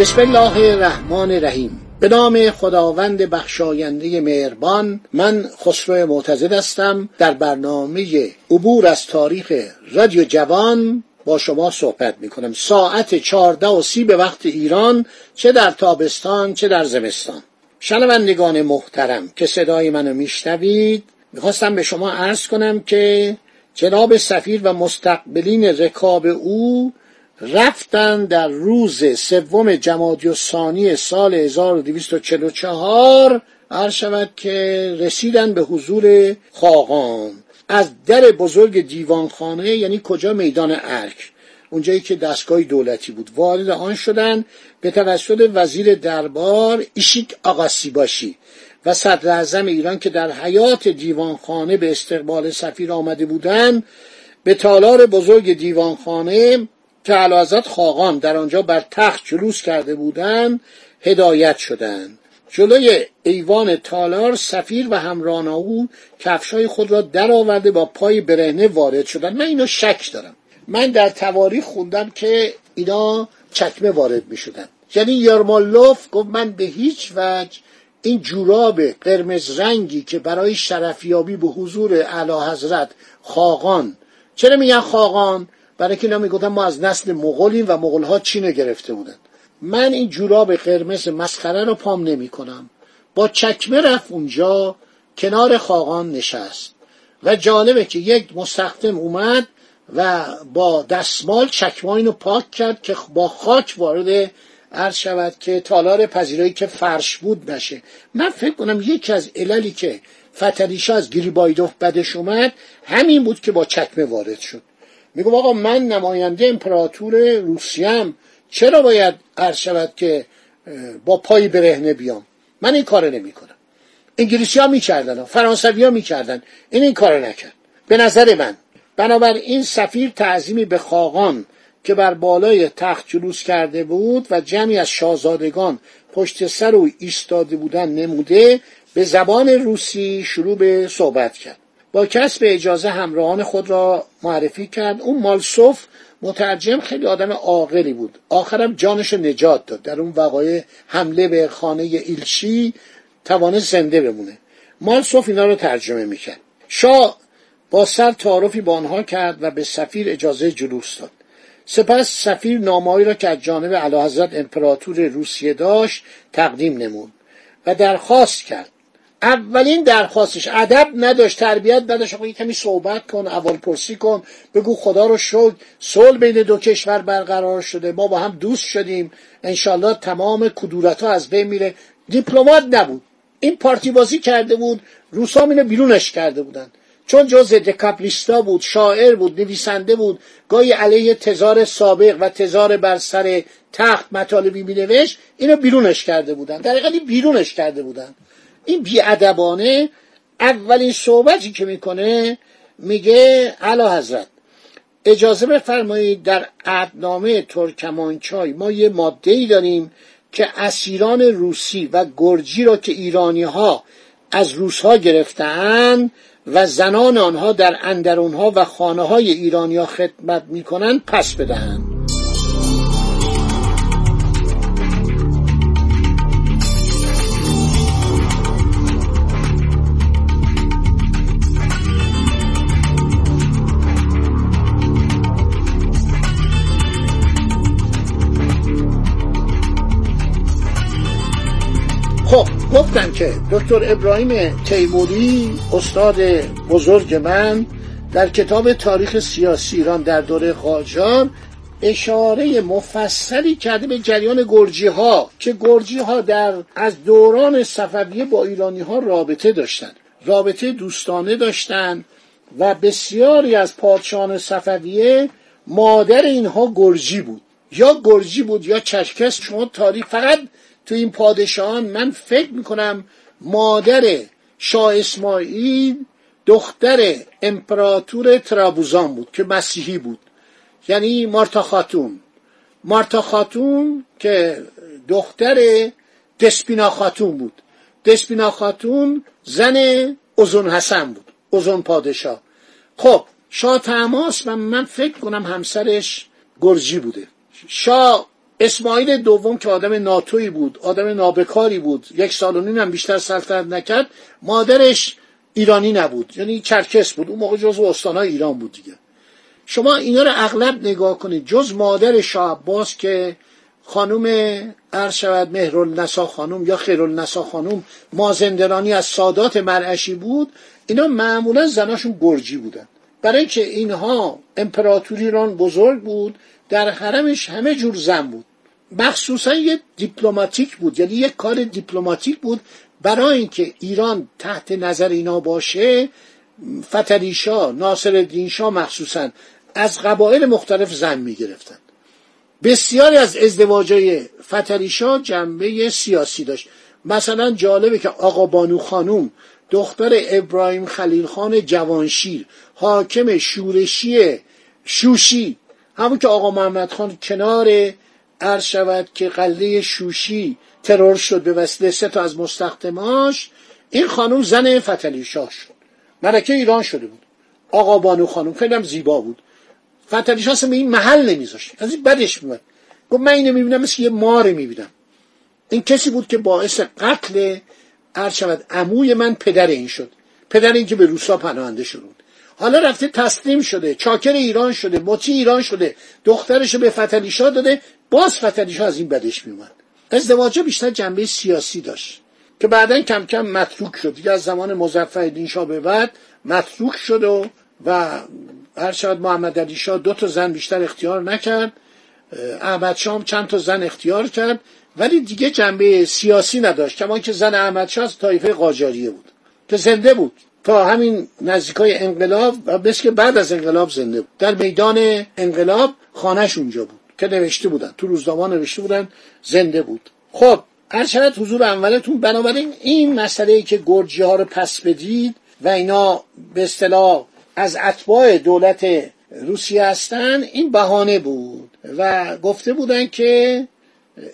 بسم الله الرحمن الرحیم. به نام خداوند بخشاینده مهربان من خسرو معتزد هستم. در برنامه عبور از تاریخ رادیو جوان با شما صحبت می کنم ساعت چهارده و سی به وقت ایران چه در تابستان چه در زمستان. شنوندگان محترم که صدای منو میشنوید می‌خواستم به شما عرض کنم که جناب سفیر و مستقبلین رکاب او رفتن در روز سوم جمادی و ثانی سال 1244 عرض شود که رسیدن به حضور خاقان. از در بزرگ دیوانخانه یعنی کجا؟ میدان ارک. اونجایی که دستگاه دولتی بود. وارد آن شدن به توسط وزیر دربار ایشیک آقاسی باشی و صدر اعظم ایران که در حیات دیوانخانه به استقبال سفیر آمده بودند به تالار بزرگ دیوانخانه که علازت خاقان در آنجا بر تخت جلوس کرده بودند هدایت شدند. جلوی ایوان تالار سفیر و همران او کفشای خود را درآورده با پای برهنه وارد شدند. من اینو شک دارم. من در تواریخ خوندم که اینا چکمه وارد می شدن یعنی یارمالوف گفت من به هیچ وجه این جوراب قرمز رنگی که برای شرفیابی به حضور اعلی حضرت خاقان چرا میگن خاقان؟ برای که اینا می‌گفتن ما از نسل مغولیم و مغول ها چینه گرفته بودن. من این جوراب قرمز مسخره رو پام نمی کنم با چکمه رفت اونجا کنار خاقان نشست. و جالبه که یک مستخدم اومد و با دستمال چکمه اینو پاک کرد که با خاک وارد عرض شود که تالار پذیرایی که فرش بود نشه. من فکر کنم یکی از عللی که فتریشا از گریبایدوف بدش اومد همین بود که با چکمه وارد شد. میگم آقا من نماینده امپراتور روسیم. چرا باید عرض شود که با پای برهنه بیام؟ من این کار نمی کنم انگلیسی ها می‌کردن فرانسوی ها می‌کردن. این این کار نکرد. به نظر من. بنابراین سفیر تعظیمی به خاقان که بر بالای تخت جلوس کرده بود و جمعی از شاهزادگان پشت سر او ایستاده بودن نموده به زبان روسی شروع به صحبت کرد. با کسب اجازه همراهان خود را معرفی کرد. اون مالسوف مترجم خیلی آدم عاقلی بود. آخرم جانش نجات داد. در اون وقایع حمله به خانه ایلچی توانست زنده بمونه. مالسوف اینا رو ترجمه می‌کرد. شاه با سر تعارفی با آنها کرد و به سفیر اجازه جلوس داد. سپس سفیر نامه‌ای را که از جانب اعلیحضرت امپراتور روسیه داشت تقدیم نمود و درخواست کرد اولین درخواستش ادب نداشت تربیت نداشت. آقا کمی صحبت کن اول پرسی کن بگو خدا رو شد صلح بین دو کشور برقرار شده. ما با هم دوست شدیم. انشالله تمام کدورت ها از بین میره. دیپلمات نبود. این پارتی بازی کرده بود روسا اینو بیرونش کرده بودن. چون جز دکاپلیستا بود شاعر بود نویسنده بود گاهی علیه تزار سابق و تزار بر سر تخت مطالبی مینوشت اینو بیرونش کرده بودن. در بیرونش کرده بودن. این بیادبانه اولین صحبتی که می‌کنه میگه علا حضرت اجازه بفرمایید در عدنامه ترکمانچای ما یه ماده ای داریم که اسیران روسی و گرجی را که ایرانی ها از روس ها گرفتن و زنان آنها در اندرونها و خانه های ایرانی ها خدمت می‌کنند پس بدهند. گفتم که دکتر ابراهیم تیموری استاد بزرگ من در کتاب تاریخ سیاسی ایران در دوره قاجار اشاره مفصلی کرده به جریان گرجی ها که گرجی ها در از دوران صفویه با ایرانی ها رابطه داشتند رابطه دوستانه داشتند و بسیاری از پادشاهان صفویه مادر اینها گرجی بود. یا گرجی بود یا چرکس شما تاریخ فقط تو این پادشاهان من فکر می‌کنم مادر شاه اسماعیل دختر امپراتور ترابوزان بود که مسیحی بود. یعنی مارتا خاتون. مارتا خاتون که دختر دسپینا خاتون بود. دسپینا خاتون زن ازون حسن بود ازون پادشاه. خب شاه تماس و من فکر کنم همسرش گرجی بوده. شاه اسماعیل دوم که آدم ناتوی بود آدم نابکاری بود یک سال و بیشتر سلطنت نکرد مادرش ایرانی نبود یعنی چرکس بود اون موقع جزو استانهای ایران بود دیگه. شما اینا رو اغلب نگاه کنید جز مادر شاه عباس که خانم عرض شود مهرالنسا خانم یا خیرالنسا خانم مازندرانی از سادات مرعشی بود اینا معمولا زناشون گرجی بودن. برای اینکه اینها امپراتوری ایران بزرگ بود در حرمش همه جور زن بود. مخصوصا یه دیپلماتیک بود یعنی یک کار دیپلماتیک بود برای اینکه ایران تحت نظر اینا باشه. فتریشا ناصر الدین شاه مخصوصا از قبایل مختلف زن می گرفتن بسیاری از ازدواجای فتریشا جنبه سیاسی داشت. مثلا جالبه که آقا بانو خانوم دختر ابراهیم خلیل خان جوانشیر حاکم شورشی شوشی. همون که آقا محمد خان کنار عرض شود که قلعه شوشی ترور شد به وسیله سه تا از مستخدماش. این خانم زن فتلی شاه شد. ملکه ایران شده بود. آقا بانو خانم خیلی هم زیبا بود. فتلی شاه این محل نمیذاشت. از این بدش میاد گفت من اینو می‌بینم مثل یه مار می‌بینم. این کسی بود که باعث قتل عرض شود عموی من پدر این شد. پدر این که به روسا پناهنده شد. حالا رفته تسلیم شده. چاکر ایران شده. مطیع ایران شده. دخترشو به فتلیشا داده. باز فتلیشا از این بدش میومد ازدواج بیشتر جنبه سیاسی داشت که بعدا کم کم متروک شد. دیگه از زمان مظفر شاه به بعد متروک شد و و هر شاید محمد علی شاه دو تا زن بیشتر اختیار نکرد احمد شام چند تا زن اختیار کرد ولی دیگه جنبه سیاسی نداشت. کما که زن احمد شاه از طایفه قاجاریه بود که زنده بود. تا همین نزدیکای انقلاب و بس که بعد از انقلاب زنده بود. در میدان انقلاب خانهش اونجا بود. که نوشته بودن. تو روزنامه نوشته بودن زنده بود. خب هر شرط حضور اولتون بنابراین این مسئله ای که گرجی ها رو پس بدید و اینا به اصطلاح از اتباع دولت روسیه هستن این بهانه بود. و گفته بودن که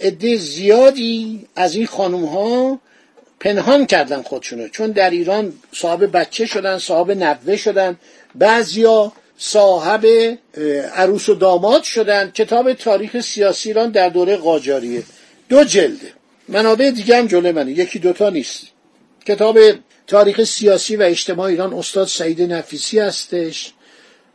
عده زیادی از این خانم ها پنهان کردن خودشونو. چون در ایران صاحب بچه شدن صاحب نوه شدن. بعضیا صاحب عروس و داماد شدن. کتاب تاریخ سیاسی ایران در دوره قاجاریه. دو جلده منابع دیگه هم جلوی منه. یکی دوتا نیست. کتاب تاریخ سیاسی و اجتماع ایران استاد سعید نفیسی هستش.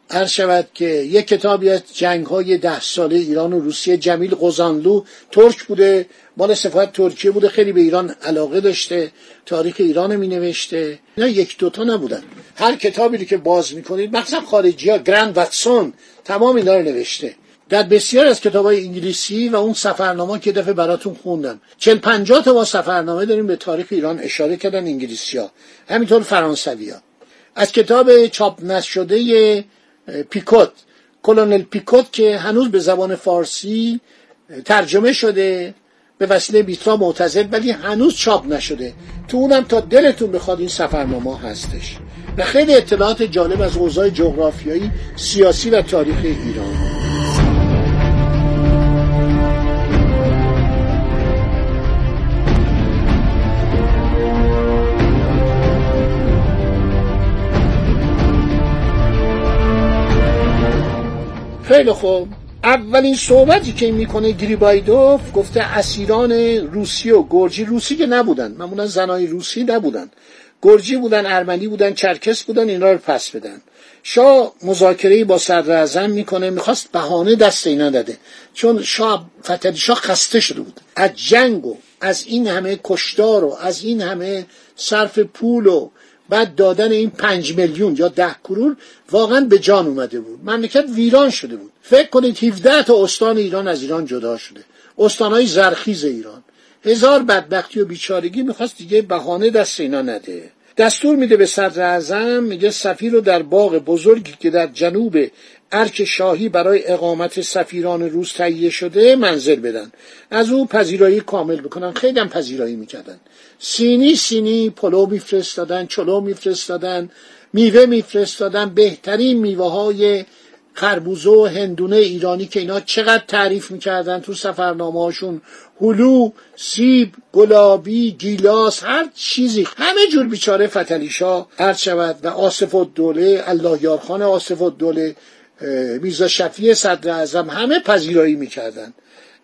عرض شود که یک کتابی از جنگ های ده ساله ایران و روسیه جمیل قزانلو ترک بوده. مال سفارت ترکیه بوده. خیلی به ایران علاقه داشته. تاریخ ایران می نوشته نه یک دوتا نبودن. هر کتابی رو که باز می‌کنید مخصوصا خارجی ها گرند واتسون تمام اینا رو نوشته. در بسیار از کتاب های انگلیسی و اون سفرنامه که دفعه براتون خوندم. چل پنجاه تا با سفرنامه داریم به تاریخ ایران اشاره کردن انگلیسی ها همینطور فرانسوی ها از کتاب چاپ نشده پیکوت. کلونل پیکوت که هنوز به زبان فارسی ترجمه شده به وسیله بیترا معتزد ولی هنوز چاپ نشده. تو اونم تا دلتون بخواد این سفرنامه هستش. و خیلی اطلاعات جالب از اوضاع جغرافیایی سیاسی و تاریخ ایران. خیلی خوب. اولین صحبتی که می‌کنه گریبایدوف گفته اسیران روسی و گرجی روسی که نبودن. معمولا زنای روسی نبودن. گرجی بودن ارمنی بودن چرکس بودن اینا رو پس بدن. شاه مذاکره با صدر اعظم می‌کنه می‌خواست بهانه دست اینا داده. چون شاه فتحعلی شاه خسته شده بود. از جنگ و از این همه کشتار و از این همه صرف پول و بعد دادن این پنج میلیون یا ده کرون واقعا به جان اومده بود. مملکت ویران شده بود. فکر کنید 17 تا استان ایران از ایران جدا شده. استانهای زرخیز ایران. هزار بدبختی و بیچارگی می‌خواست دیگه بهانه دست اینا نده. دستور میده به صدر اعظم میگه سفیر رو در باغ بزرگی که در جنوب ارک شاهی برای اقامت سفیران روس تهیه شده منزل بدن. از او پذیرایی کامل بکنن. خیلی هم پذیرایی می‌کردن. سینی سینی پلو میفرستادن چلو میفرستادن میوه میفرستادن. بهترین میوه های خربوزه و هندونه ایرانی که اینا چقدر تعریف می‌کردن تو سفرنامه هاشون هلو سیب گلابی گیلاس هر چیزی. همه جور بیچاره فتلیشا هر شود و آصف الدوله الله یارخان آصف الدوله میرزا شفیع صدر اعظم همه پذیرایی می‌کردن.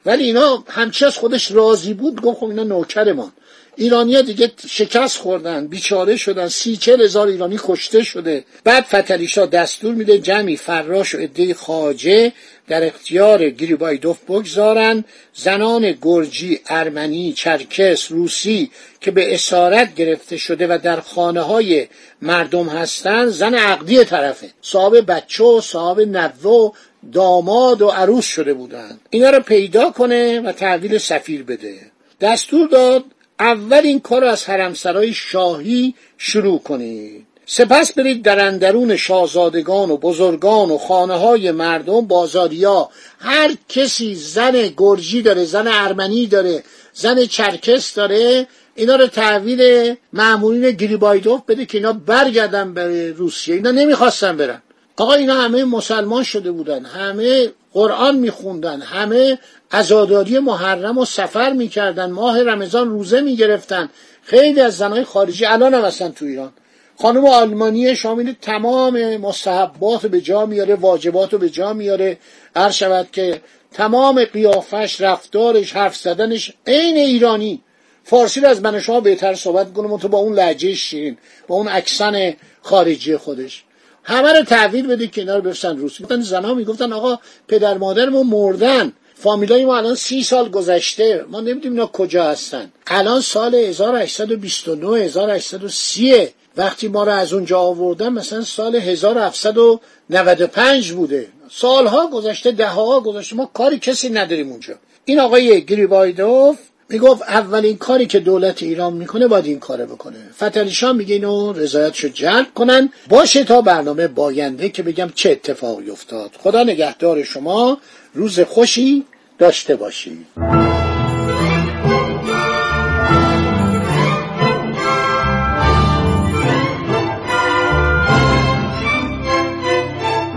ولی اینا همچه از خودش راضی بود گفت خب اینا نوکرمان. ایرانیا دیگه شکست خوردن بیچاره شدن سی چل هزار ایرانی کشته شده. بعد فتلیشا دستور میده جمعی فراش و عده خاجه در اختیار گریبایدوف بگذارن. زنان گرجی ارمنی چرکس روسی که به اسارت گرفته شده و در خانه های مردم هستند زن عقدی طرفه. صاحب بچه و صاحب نوه داماد و عروس شده بودند اینا رو پیدا کنه و تحویل سفیر بده. دستور داد اول این کار از حرمسرای شاهی شروع کنید. سپس برید در اندرون شاهزادگان و بزرگان و خانه های مردم بازاریا هر کسی زن گرجی داره زن ارمنی داره زن چرکس داره اینا رو تحویل معمولین گریبایدوف بده که اینا برگردن به روسیه. اینا نمی‌خواستن برن. آقا اینا همه مسلمان شده بودن همه قرآن میخوندن همه ازاداری محرم و سفر می‌کردن. ماه رمضان روزه می‌گرفتن. خیلی از زنهای خارجی الان هم هستن تو ایران. خانم آلمانی شامل تمام مستحبات به جا میاره واجبات رو به جا میاره. هر شود که تمام قیافش رفتارش حرف زدنش عین ایرانی. فارسی رو از من شما بهتر صحبت کنم تو با اون لحجه شیرین با اون اکسن خارجی خودش. همه رو تحویل بده که اینا رو بفرستن روسی گفتن زنها می‌گفتن آقا پدر مادر ما مردن. فامیلای ما الان سی سال گذشته. ما نمی‌دونیم اینا کجا هستن. الان سال 1829 1830 وقتی ما رو از اونجا آوردن مثلا سال 1795 بوده. سالها گذشته ده ها گذشته. ما کاری کسی نداریم اونجا. این آقای گریبایدوف می‌گفت اولین کاری که دولت ایران می‌کنه باید این کاره بکنه. فتلیشان میگه اینو رضایتشو جلب کنن. باشه تا برنامه باینده که بگم چه اتفاقی افتاد. خدا نگهدار شما. روز خوشی داشته باشید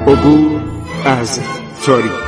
عبور از تاریخ.